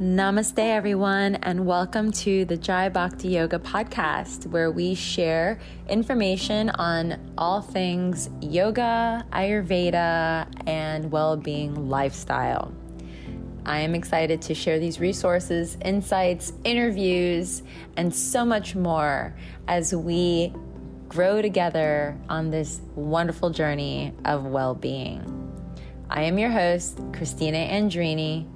Namaste, everyone, and welcome to the Jai Bhakti Yoga podcast, where we share information on all things yoga, Ayurveda, and well being lifestyle. I am excited to share these resources, insights, interviews, and so much more as we grow together on this wonderful journey of well being. I am your host, Christina Andrini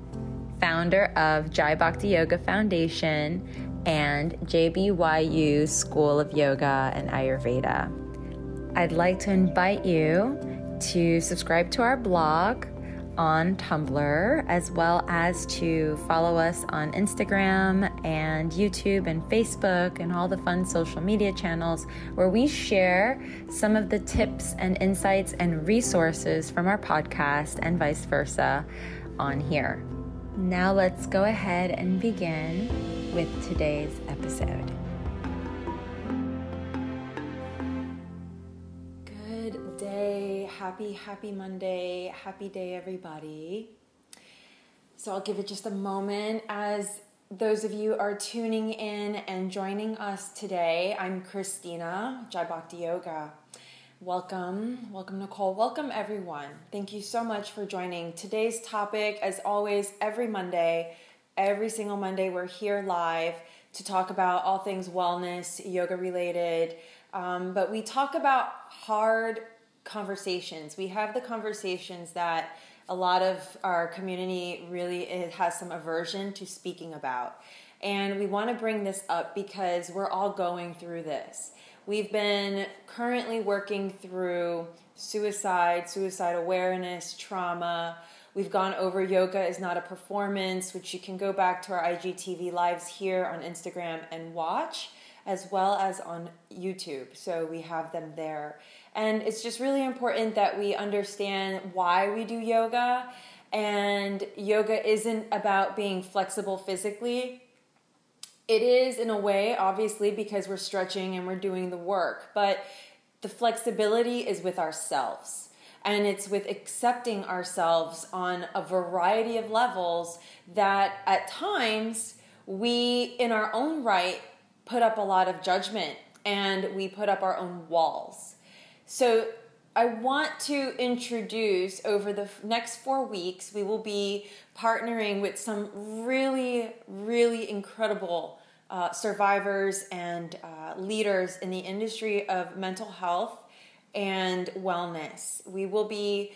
founder of Jai Bhakti Yoga Foundation and JBYU School of Yoga and Ayurveda. I'd like to invite you to subscribe to our blog on Tumblr, as well as to follow us on Instagram and YouTube and Facebook and all the fun social media channels where we share some of the tips and insights and resources from our podcast and vice versa on here. Now let's go ahead and begin with today's episode. Good day. Happy, happy Monday. Happy day, everybody. So I'll give it just a moment as those of you are tuning in and joining us today. I'm Christina, Jai Bhakti Yoga. Welcome, welcome, Nicole. Welcome, everyone. Thank you so much for joining. Today's topic, as always, every Monday, every single Monday, we're here live to talk about all things wellness, yoga related. Um, but we talk about hard conversations. We have the conversations that a lot of our community really has some aversion to speaking about. And we want to bring this up because we're all going through this. We've been currently working through suicide, suicide awareness, trauma. We've gone over yoga is not a performance, which you can go back to our IGTV lives here on Instagram and watch, as well as on YouTube. So we have them there. And it's just really important that we understand why we do yoga. And yoga isn't about being flexible physically, it is in a way, obviously, because we're stretching and we're doing the work, but the flexibility is with ourselves. And it's with accepting ourselves on a variety of levels that at times we, in our own right, put up a lot of judgment and we put up our own walls. So I want to introduce over the next four weeks, we will be partnering with some really, really incredible uh, survivors and uh, leaders in the industry of mental health and wellness. We will be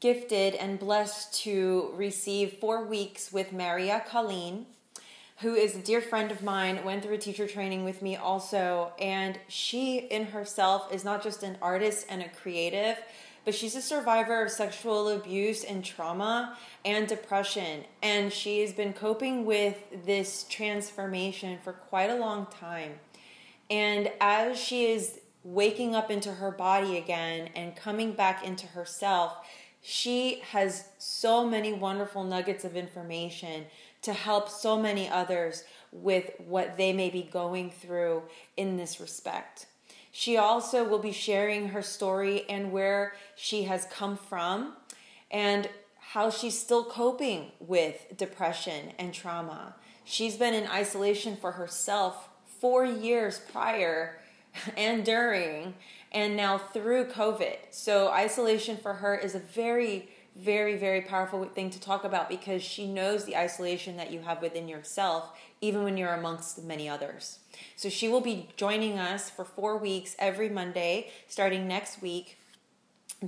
gifted and blessed to receive four weeks with Maria Colleen, who is a dear friend of mine, went through a teacher training with me also, and she in herself is not just an artist and a creative, but she's a survivor of sexual abuse and trauma and depression. And she has been coping with this transformation for quite a long time. And as she is waking up into her body again and coming back into herself, she has so many wonderful nuggets of information to help so many others with what they may be going through in this respect. She also will be sharing her story and where she has come from and how she's still coping with depression and trauma. She's been in isolation for herself four years prior and during, and now through COVID. So, isolation for her is a very very, very powerful thing to talk about because she knows the isolation that you have within yourself, even when you're amongst many others. So she will be joining us for four weeks every Monday, starting next week,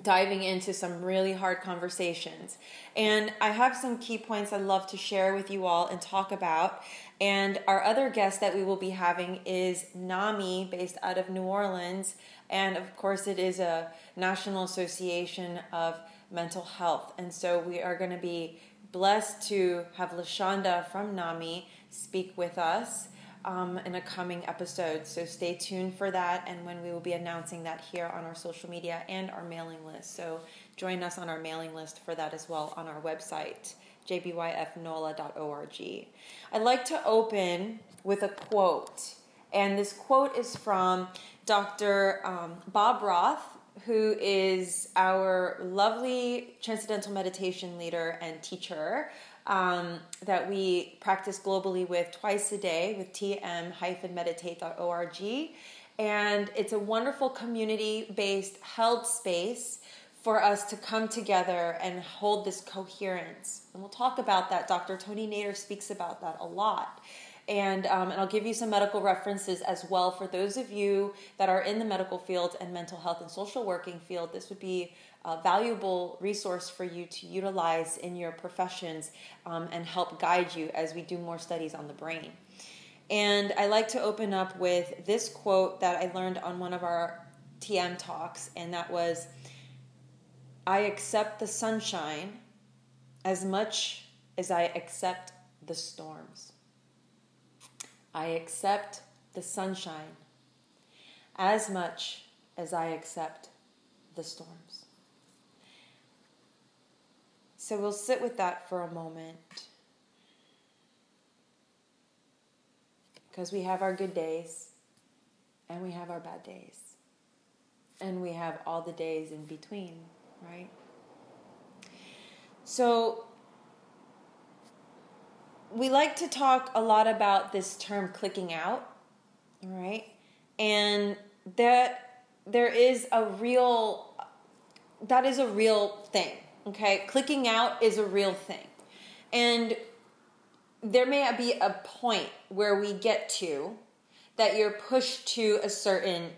diving into some really hard conversations. And I have some key points I'd love to share with you all and talk about. And our other guest that we will be having is NAMI, based out of New Orleans. And of course, it is a National Association of mental health. And so we are going to be blessed to have Lashonda from NAMI speak with us um, in a coming episode. So stay tuned for that and when we will be announcing that here on our social media and our mailing list. So join us on our mailing list for that as well on our website, jbyfnola.org. I'd like to open with a quote. And this quote is from Dr. Um, Bob Roth, who is our lovely transcendental meditation leader and teacher um, that we practice globally with twice a day with tm-meditate.org. And it's a wonderful community based held space for us to come together and hold this coherence. And we'll talk about that. Dr. Tony Nader speaks about that a lot. And, um, and I'll give you some medical references as well for those of you that are in the medical field and mental health and social working field. This would be a valuable resource for you to utilize in your professions um, and help guide you as we do more studies on the brain. And I like to open up with this quote that I learned on one of our TM talks, and that was I accept the sunshine as much as I accept the storms. I accept the sunshine as much as I accept the storms. So we'll sit with that for a moment. Because we have our good days and we have our bad days. And we have all the days in between, right? So we like to talk a lot about this term clicking out, right? And that there is a real that is a real thing, okay? Clicking out is a real thing. And there may be a point where we get to that you're pushed to a certain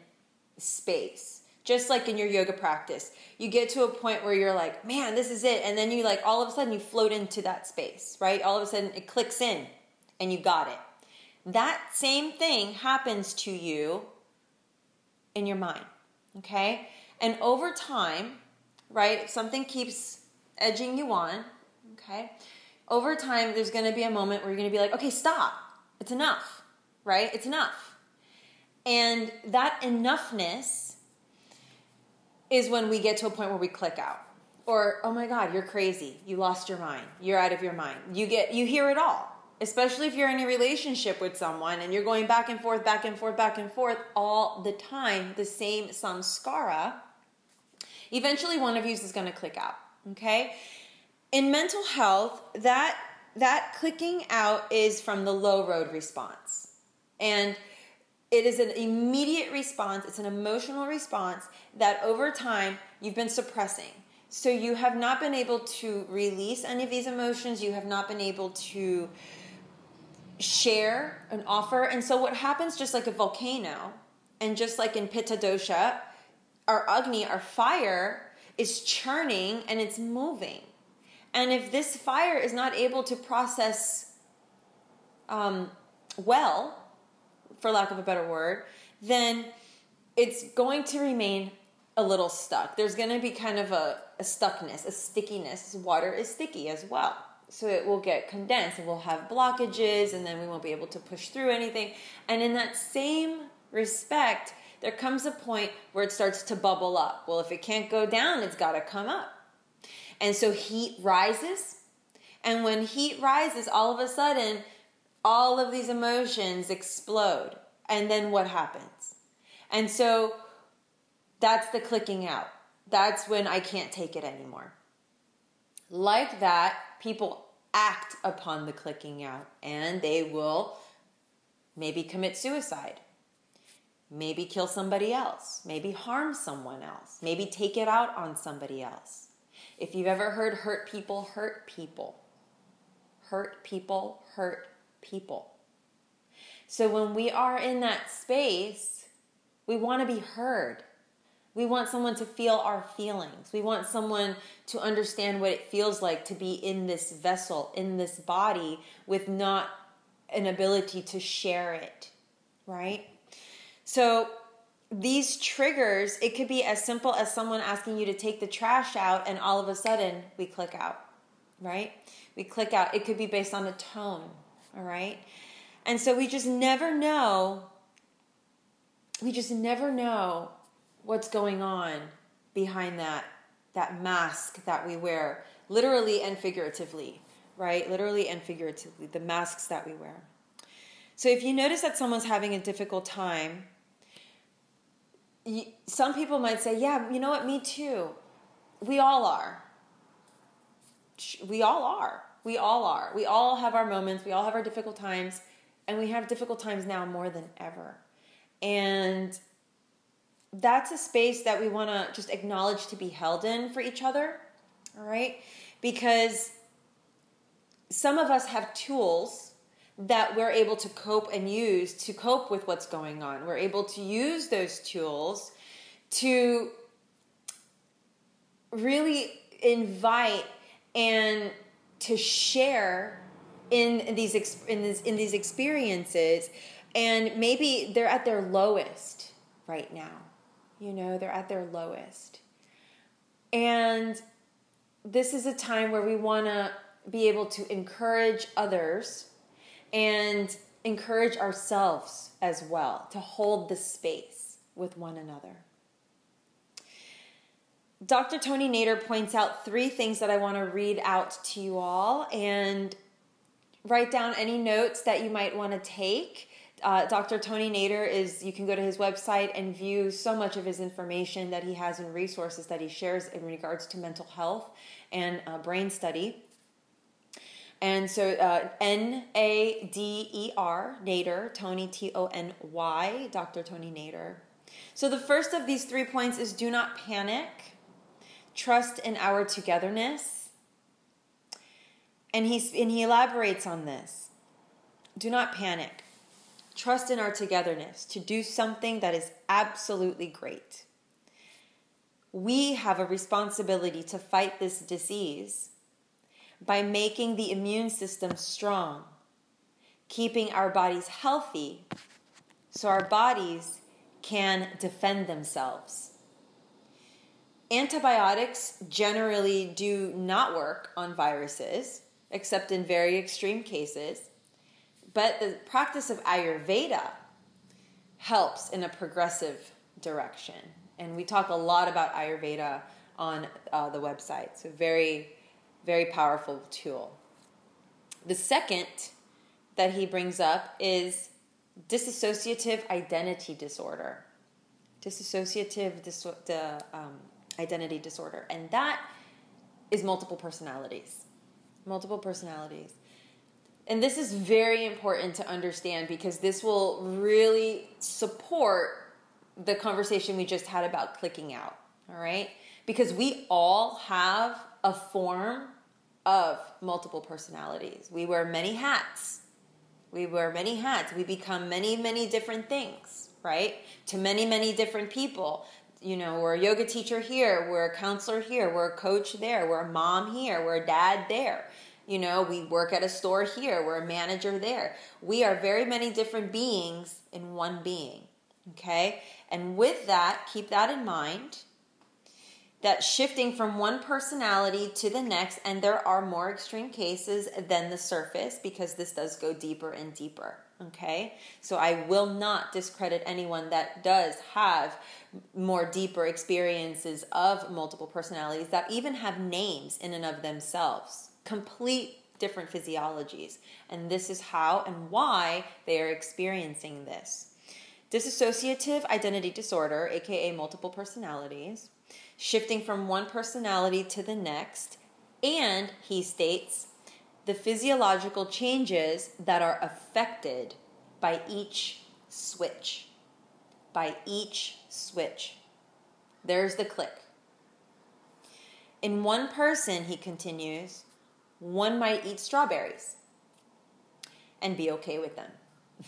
space just like in your yoga practice you get to a point where you're like man this is it. And then you like all of a sudden you float into that space right? All of a sudden it clicks in and you got it. That same thing happens to you in your mind okay? And over time right something keeps edging you on okay over time there's going to be a moment where you're going to be like okay stop. It's enough right? It's enough. And that enoughness is when we get to a point where we click out. Or oh my god you're crazy. You lost your mind. You're out of your mind. You get you hear it all. Especially if you're in a relationship with someone and you're going back and forth back and forth back and forth all the time the same samskara eventually one of you is going to click out okay? In mental health that that clicking out is from the low road response. And it is an immediate response, it's an emotional response that over time you've been suppressing. So you have not been able to release any of these emotions, you have not been able to share and offer. And so what happens just like a volcano and just like in Pitta dosha, our Agni, our fire is churning and it's moving. And if this fire is not able to process um, well, for lack of a better word, then it's going to remain a little stuck. There's going to be kind of a, a stuckness, a stickiness. Water is sticky as well. So it will get condensed and we'll have blockages and then we won't be able to push through anything. And in that same respect, there comes a point where it starts to bubble up. Well, if it can't go down, it's got to come up. And so heat rises. And when heat rises, all of a sudden, all of these emotions explode. And then what happens? And so that's the clicking out. That's when I can't take it anymore. Like that, people act upon the clicking out and they will maybe commit suicide, maybe kill somebody else, maybe harm someone else, maybe take it out on somebody else. If you've ever heard hurt people hurt people, hurt people hurt people. So when we are in that space, we want to be heard. We want someone to feel our feelings. We want someone to understand what it feels like to be in this vessel, in this body, with not an ability to share it, right? So, these triggers, it could be as simple as someone asking you to take the trash out, and all of a sudden we click out, right? We click out. It could be based on a tone, all right? And so we just never know, we just never know what's going on behind that that mask that we wear, literally and figuratively, right? Literally and figuratively, the masks that we wear. So if you notice that someone's having a difficult time, some people might say, "Yeah, you know what? Me too. We all are. We all are We all are. We all have our moments, we all have our difficult times, and we have difficult times now more than ever. And that's a space that we want to just acknowledge to be held in for each other, all right? Because some of us have tools that we're able to cope and use to cope with what's going on. We're able to use those tools to really invite and to share in these in these in these experiences and maybe they're at their lowest right now you know they're at their lowest and this is a time where we want to be able to encourage others and encourage ourselves as well to hold the space with one another. Dr. Tony Nader points out three things that I want to read out to you all and write down any notes that you might want to take. Uh, Dr. Tony Nader is, you can go to his website and view so much of his information that he has and resources that he shares in regards to mental health and uh, brain study. And so uh, N A D E R, Nader, Tony T O N Y, Dr. Tony Nader. So the first of these three points is do not panic, trust in our togetherness. And, he and he elaborates on this. Do not panic. Trust in our togetherness to do something that is absolutely great. We have a responsibility to fight this disease by making the immune system strong, keeping our bodies healthy so our bodies can defend themselves. Antibiotics generally do not work on viruses, except in very extreme cases, but the practice of Ayurveda helps in a progressive direction. And we talk a lot about Ayurveda on uh, the website. So, very very powerful tool. The second that he brings up is dissociative identity disorder. Dissociative dis- um, identity disorder. And that is multiple personalities. Multiple personalities. And this is very important to understand because this will really support the conversation we just had about clicking out. All right? Because we all have a form of multiple personalities. We wear many hats. We wear many hats. We become many, many different things, right? To many, many different people. You know, we're a yoga teacher here, we're a counselor here, we're a coach there, we're a mom here, we're a dad there. You know, we work at a store here, we're a manager there. We are very many different beings in one being. Okay? And with that, keep that in mind that shifting from one personality to the next, and there are more extreme cases than the surface because this does go deeper and deeper. Okay, so I will not discredit anyone that does have more deeper experiences of multiple personalities that even have names in and of themselves, complete different physiologies. And this is how and why they are experiencing this. Dissociative identity disorder, aka multiple personalities, shifting from one personality to the next, and he states the physiological changes that are affected by each switch. By each switch. There's the click. In one person, he continues, one might eat strawberries and be okay with them.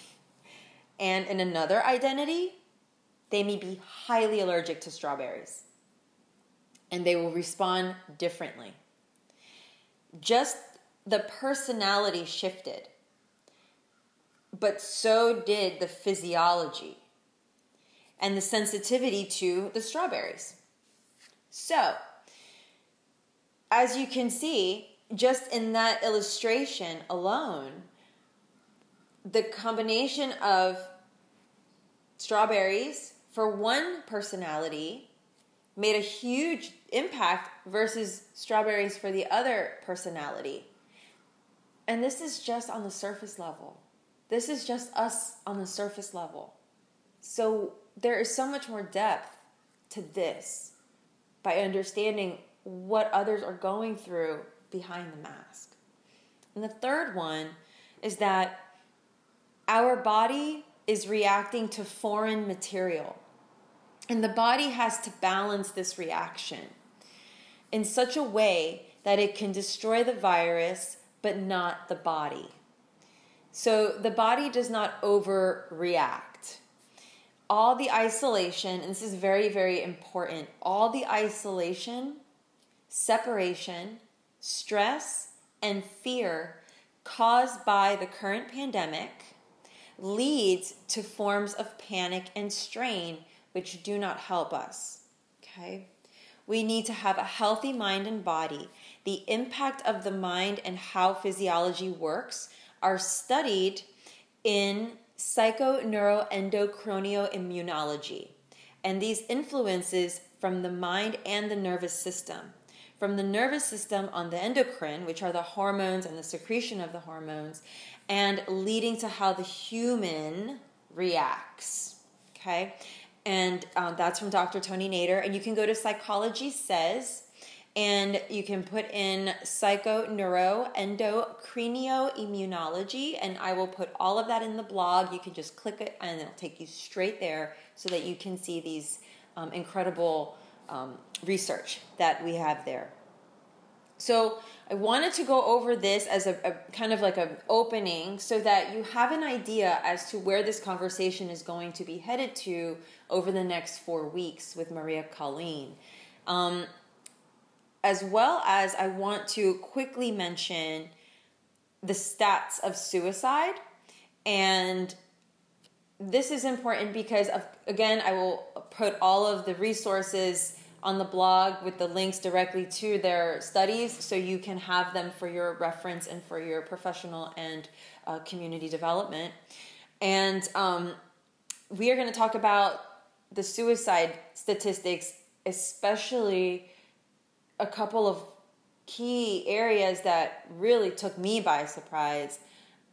and in another identity, they may be highly allergic to strawberries and they will respond differently. Just the personality shifted, but so did the physiology and the sensitivity to the strawberries. So, as you can see, just in that illustration alone, the combination of strawberries for one personality made a huge impact versus strawberries for the other personality. And this is just on the surface level. This is just us on the surface level. So there is so much more depth to this by understanding what others are going through behind the mask. And the third one is that our body is reacting to foreign material. And the body has to balance this reaction in such a way that it can destroy the virus but not the body. So the body does not overreact. All the isolation, and this is very, very important, all the isolation, separation, stress, and fear caused by the current pandemic leads to forms of panic and strain which do not help us. Okay? We need to have a healthy mind and body. The impact of the mind and how physiology works are studied in psychoneuroendocrinioimmunology. And these influences from the mind and the nervous system. From the nervous system on the endocrine, which are the hormones and the secretion of the hormones, and leading to how the human reacts. Okay? And um, that's from Dr. Tony Nader. And you can go to Psychology Says and you can put in psychoneuroendocrinioimmunology and I will put all of that in the blog. You can just click it and it'll take you straight there so that you can see these um, incredible um, research that we have there. So I wanted to go over this as a, a kind of like an opening so that you have an idea as to where this conversation is going to be headed to over the next four weeks with Maria Colleen. Um, as well as I want to quickly mention the stats of suicide and this is important because again i will put all of the resources on the blog with the links directly to their studies so you can have them for your reference and for your professional and uh, community development. And um, we are going to talk about the suicide statistics, especially a couple of key areas that really took me by surprise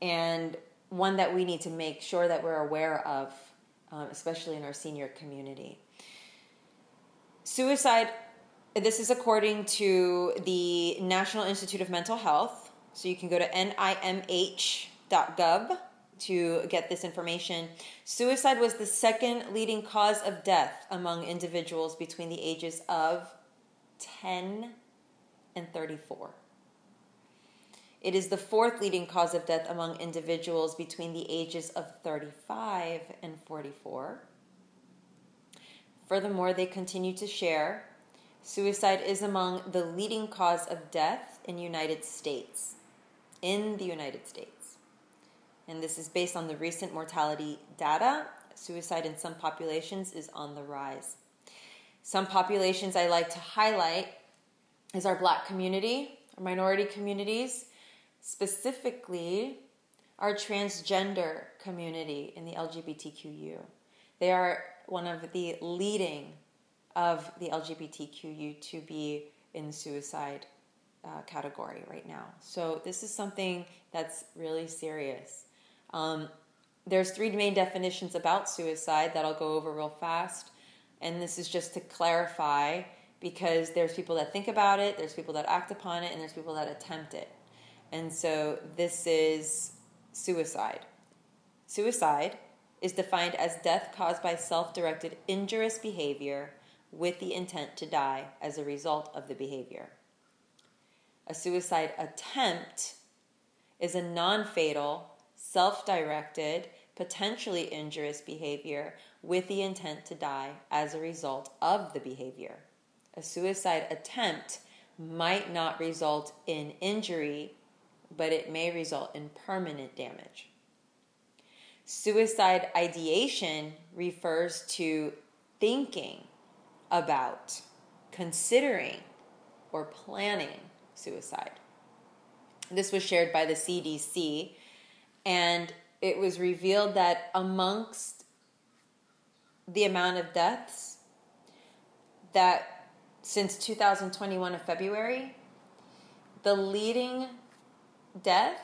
and one that we need to make sure that we're aware of, um, especially in our senior community. Suicide, this is according to the National Institute of Mental Health. So you can go to nimh.gov to get this information. Suicide was the second leading cause of death among individuals between the ages of 10 and 34. It is the fourth leading cause of death among individuals between the ages of 35 and 44. Furthermore, they continue to share suicide is among the leading cause of death in United States. In the United States. And this is based on the recent mortality data. Suicide in some populations is on the rise. Some populations I like to highlight is our black community, our minority communities, specifically our transgender community in the LGBTQU. They are one of the leading of the LGBTQU to be in suicide uh, category right now. So this is something that's really serious. Um, there's three main definitions about suicide that I'll go over real fast, and this is just to clarify because there's people that think about it, there's people that act upon it, and there's people that attempt it. And so this is suicide. Suicide is defined as death caused by self directed injurious behavior with the intent to die as a result of the behavior. A suicide attempt is a non fatal, self directed, potentially injurious behavior with the intent to die as a result of the behavior. A suicide attempt might not result in injury, but it may result in permanent damage. Suicide ideation refers to thinking about, considering, or planning suicide. This was shared by the CDC, and it was revealed that amongst the amount of deaths that since 2021 of February, the leading death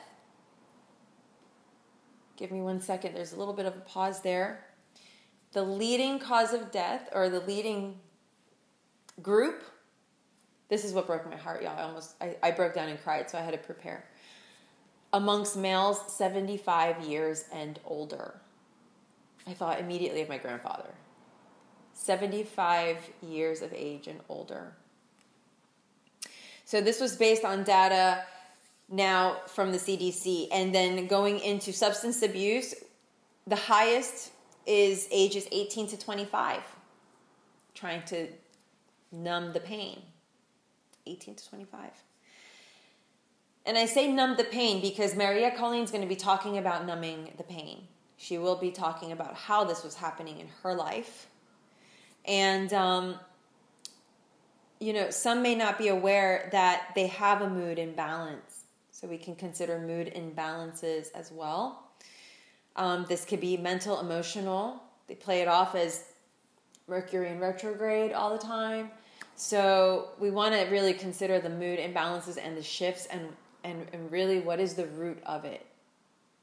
Give me one second. There's a little bit of a pause there. The leading cause of death, or the leading group, this is what broke my heart, y'all. I almost I, I broke down and cried, so I had to prepare. amongst males 75 years and older. I thought immediately of my grandfather. 75 years of age and older. So this was based on data now from the CDC. And then going into substance abuse, the highest is ages 18 to 25, trying to numb the pain. 18 to 25. And I say numb the pain because Maria Colleen's going to be talking about numbing the pain. She will be talking about how this was happening in her life. And, um, you know, some may not be aware that they have a mood imbalance. So we can consider mood imbalances as well. Um, this could be mental, emotional. They play it off as Mercury in retrograde all the time. So we want to really consider the mood imbalances and the shifts and, and, and really what is the root of it?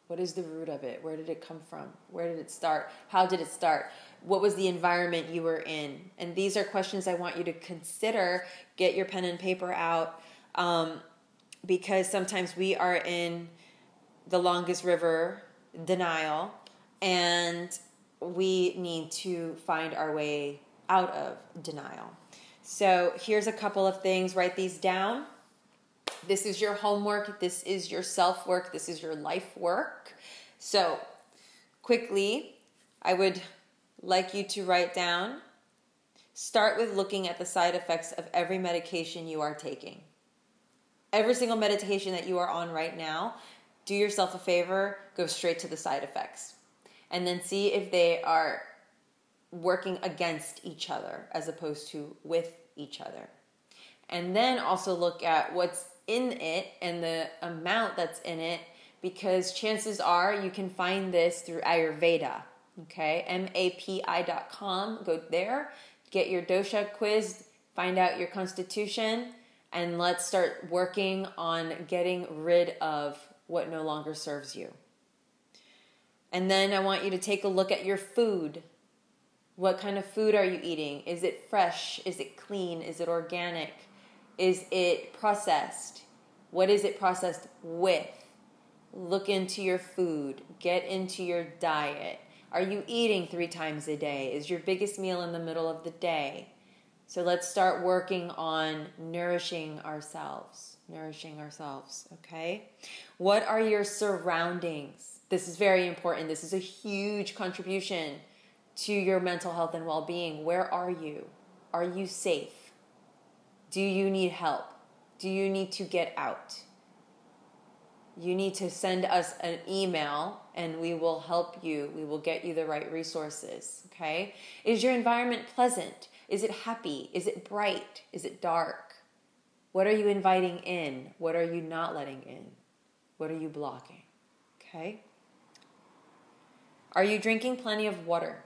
What is the root of it? Where did it come from? Where did it start? How did it start? What was the environment you were in? And these are questions I want you to consider. Get your pen and paper out um, because sometimes we are in the longest river denial and we need to find our way out of denial. So here's a couple of things. Write these down. This is your homework. This is your self work. This is your life work. So, quickly, I would like you to write down start with looking at the side effects of every medication you are taking. Every single medication that you are on right now, do yourself a favor, go straight to the side effects. And then see if they are working against each other as opposed to with each other. And then also look at what's in it and the amount that's in it because chances are you can find this through Ayurveda. Okay, mapi.com. Go there, get your dosha quiz, find out your constitution, and let's start working on getting rid of what no longer serves you. And then I want you to take a look at your food. What kind of food are you eating? Is it fresh? Is it clean? Is it organic? Is it processed? What is it processed with? Look into your food, get into your diet. Are you eating three times a day? Is your biggest meal in the middle of the day? So let's start working on nourishing ourselves. Nourishing ourselves, okay? What are your surroundings? This is very important. This is a huge contribution to your mental health and well being. Where are you? Are you safe? Do you need help? Do you need to get out? You need to send us an email and we will help you. We will get you the right resources. Okay? Is your environment pleasant? Is it happy? Is it bright? Is it dark? What are you inviting in? What are you not letting in? What are you blocking? Okay? Are you drinking plenty of water?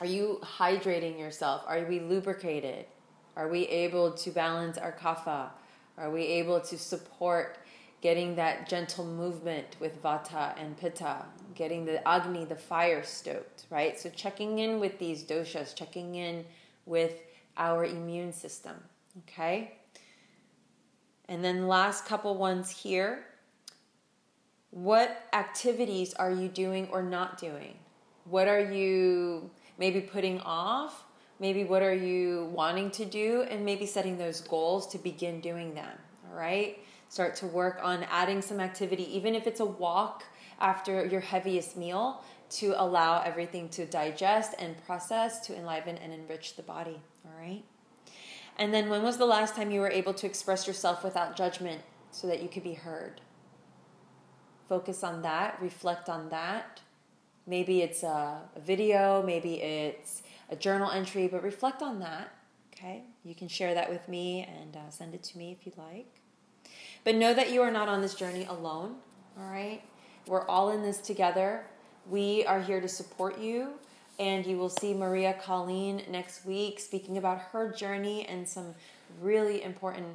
Are you hydrating yourself? Are we lubricated? Are we able to balance our kapha? Are we able to support getting that gentle movement with vata and pitta, getting the agni, the fire stoked, right? So checking in with these doshas, checking in with our immune system, okay? And then last couple ones here. What activities are you doing or not doing? What are you maybe putting off, maybe what are you wanting to do, and maybe setting those goals to begin doing them. All right? Start to work on adding some activity, even if it's a walk after your heaviest meal, to allow everything to digest and process, to enliven and enrich the body. All right? And then, when was the last time you were able to express yourself without judgment so that you could be heard? Focus on that, reflect on that, Maybe it's a, video, maybe it's a journal entry, but reflect on that. Okay, you can share that with me and uh, send it to me if you'd like. But know that you are not on this journey alone. All right, we're all in this together. We are here to support you, and you will see Maria Colleen next week speaking about her journey and some really important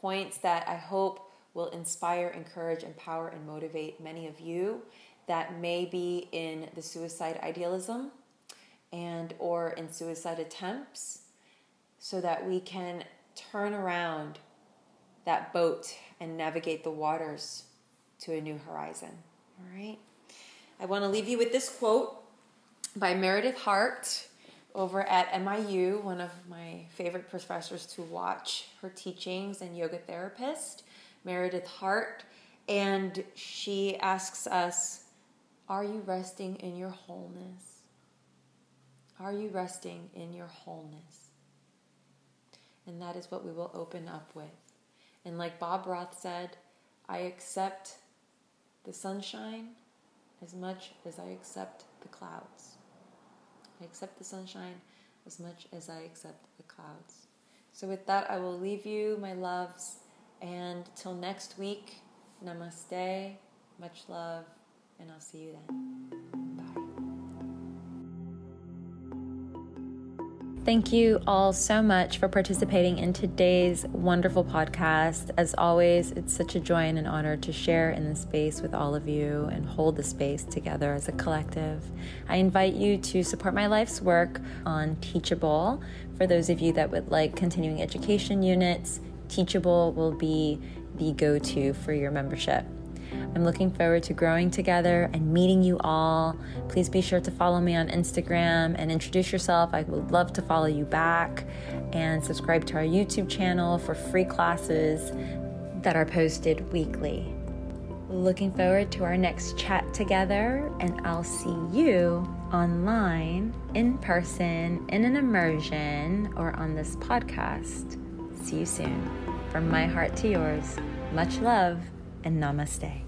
points that I hope will inspire, encourage, empower, and motivate many of you that may be in the suicide idealism and or in suicide attempts so that we can turn around that boat and navigate the waters to a new horizon. All right. I want to leave you with this quote by Meredith Hart over at MIU, one of my favorite professors to watch her teachings and yoga therapist, Meredith Hart. And she asks us, Are you resting in your wholeness? Are you resting in your wholeness? And that is what we will open up with. And like Bob Roth said, I accept the sunshine as much as I accept the clouds. I accept the sunshine as much as I accept the clouds. So, with that, I will leave you, my loves, and till next week, namaste, much love, and I'll see you then. Thank you all so much for participating in today's wonderful podcast. As always, it's such a joy and an honor to share in this space with all of you and hold the space together as a collective. I invite you to support my life's work on Teachable. For those of you that would like continuing education units, Teachable will be the go to for your membership. I'm looking forward to growing together and meeting you all. Please be sure to follow me on Instagram and introduce yourself. I would love to follow you back and subscribe to our YouTube channel for free classes that are posted weekly. Looking forward to our next chat together, and I'll see you online, in person, in an immersion, or on this podcast. See you soon. From my heart to yours, much love and namaste.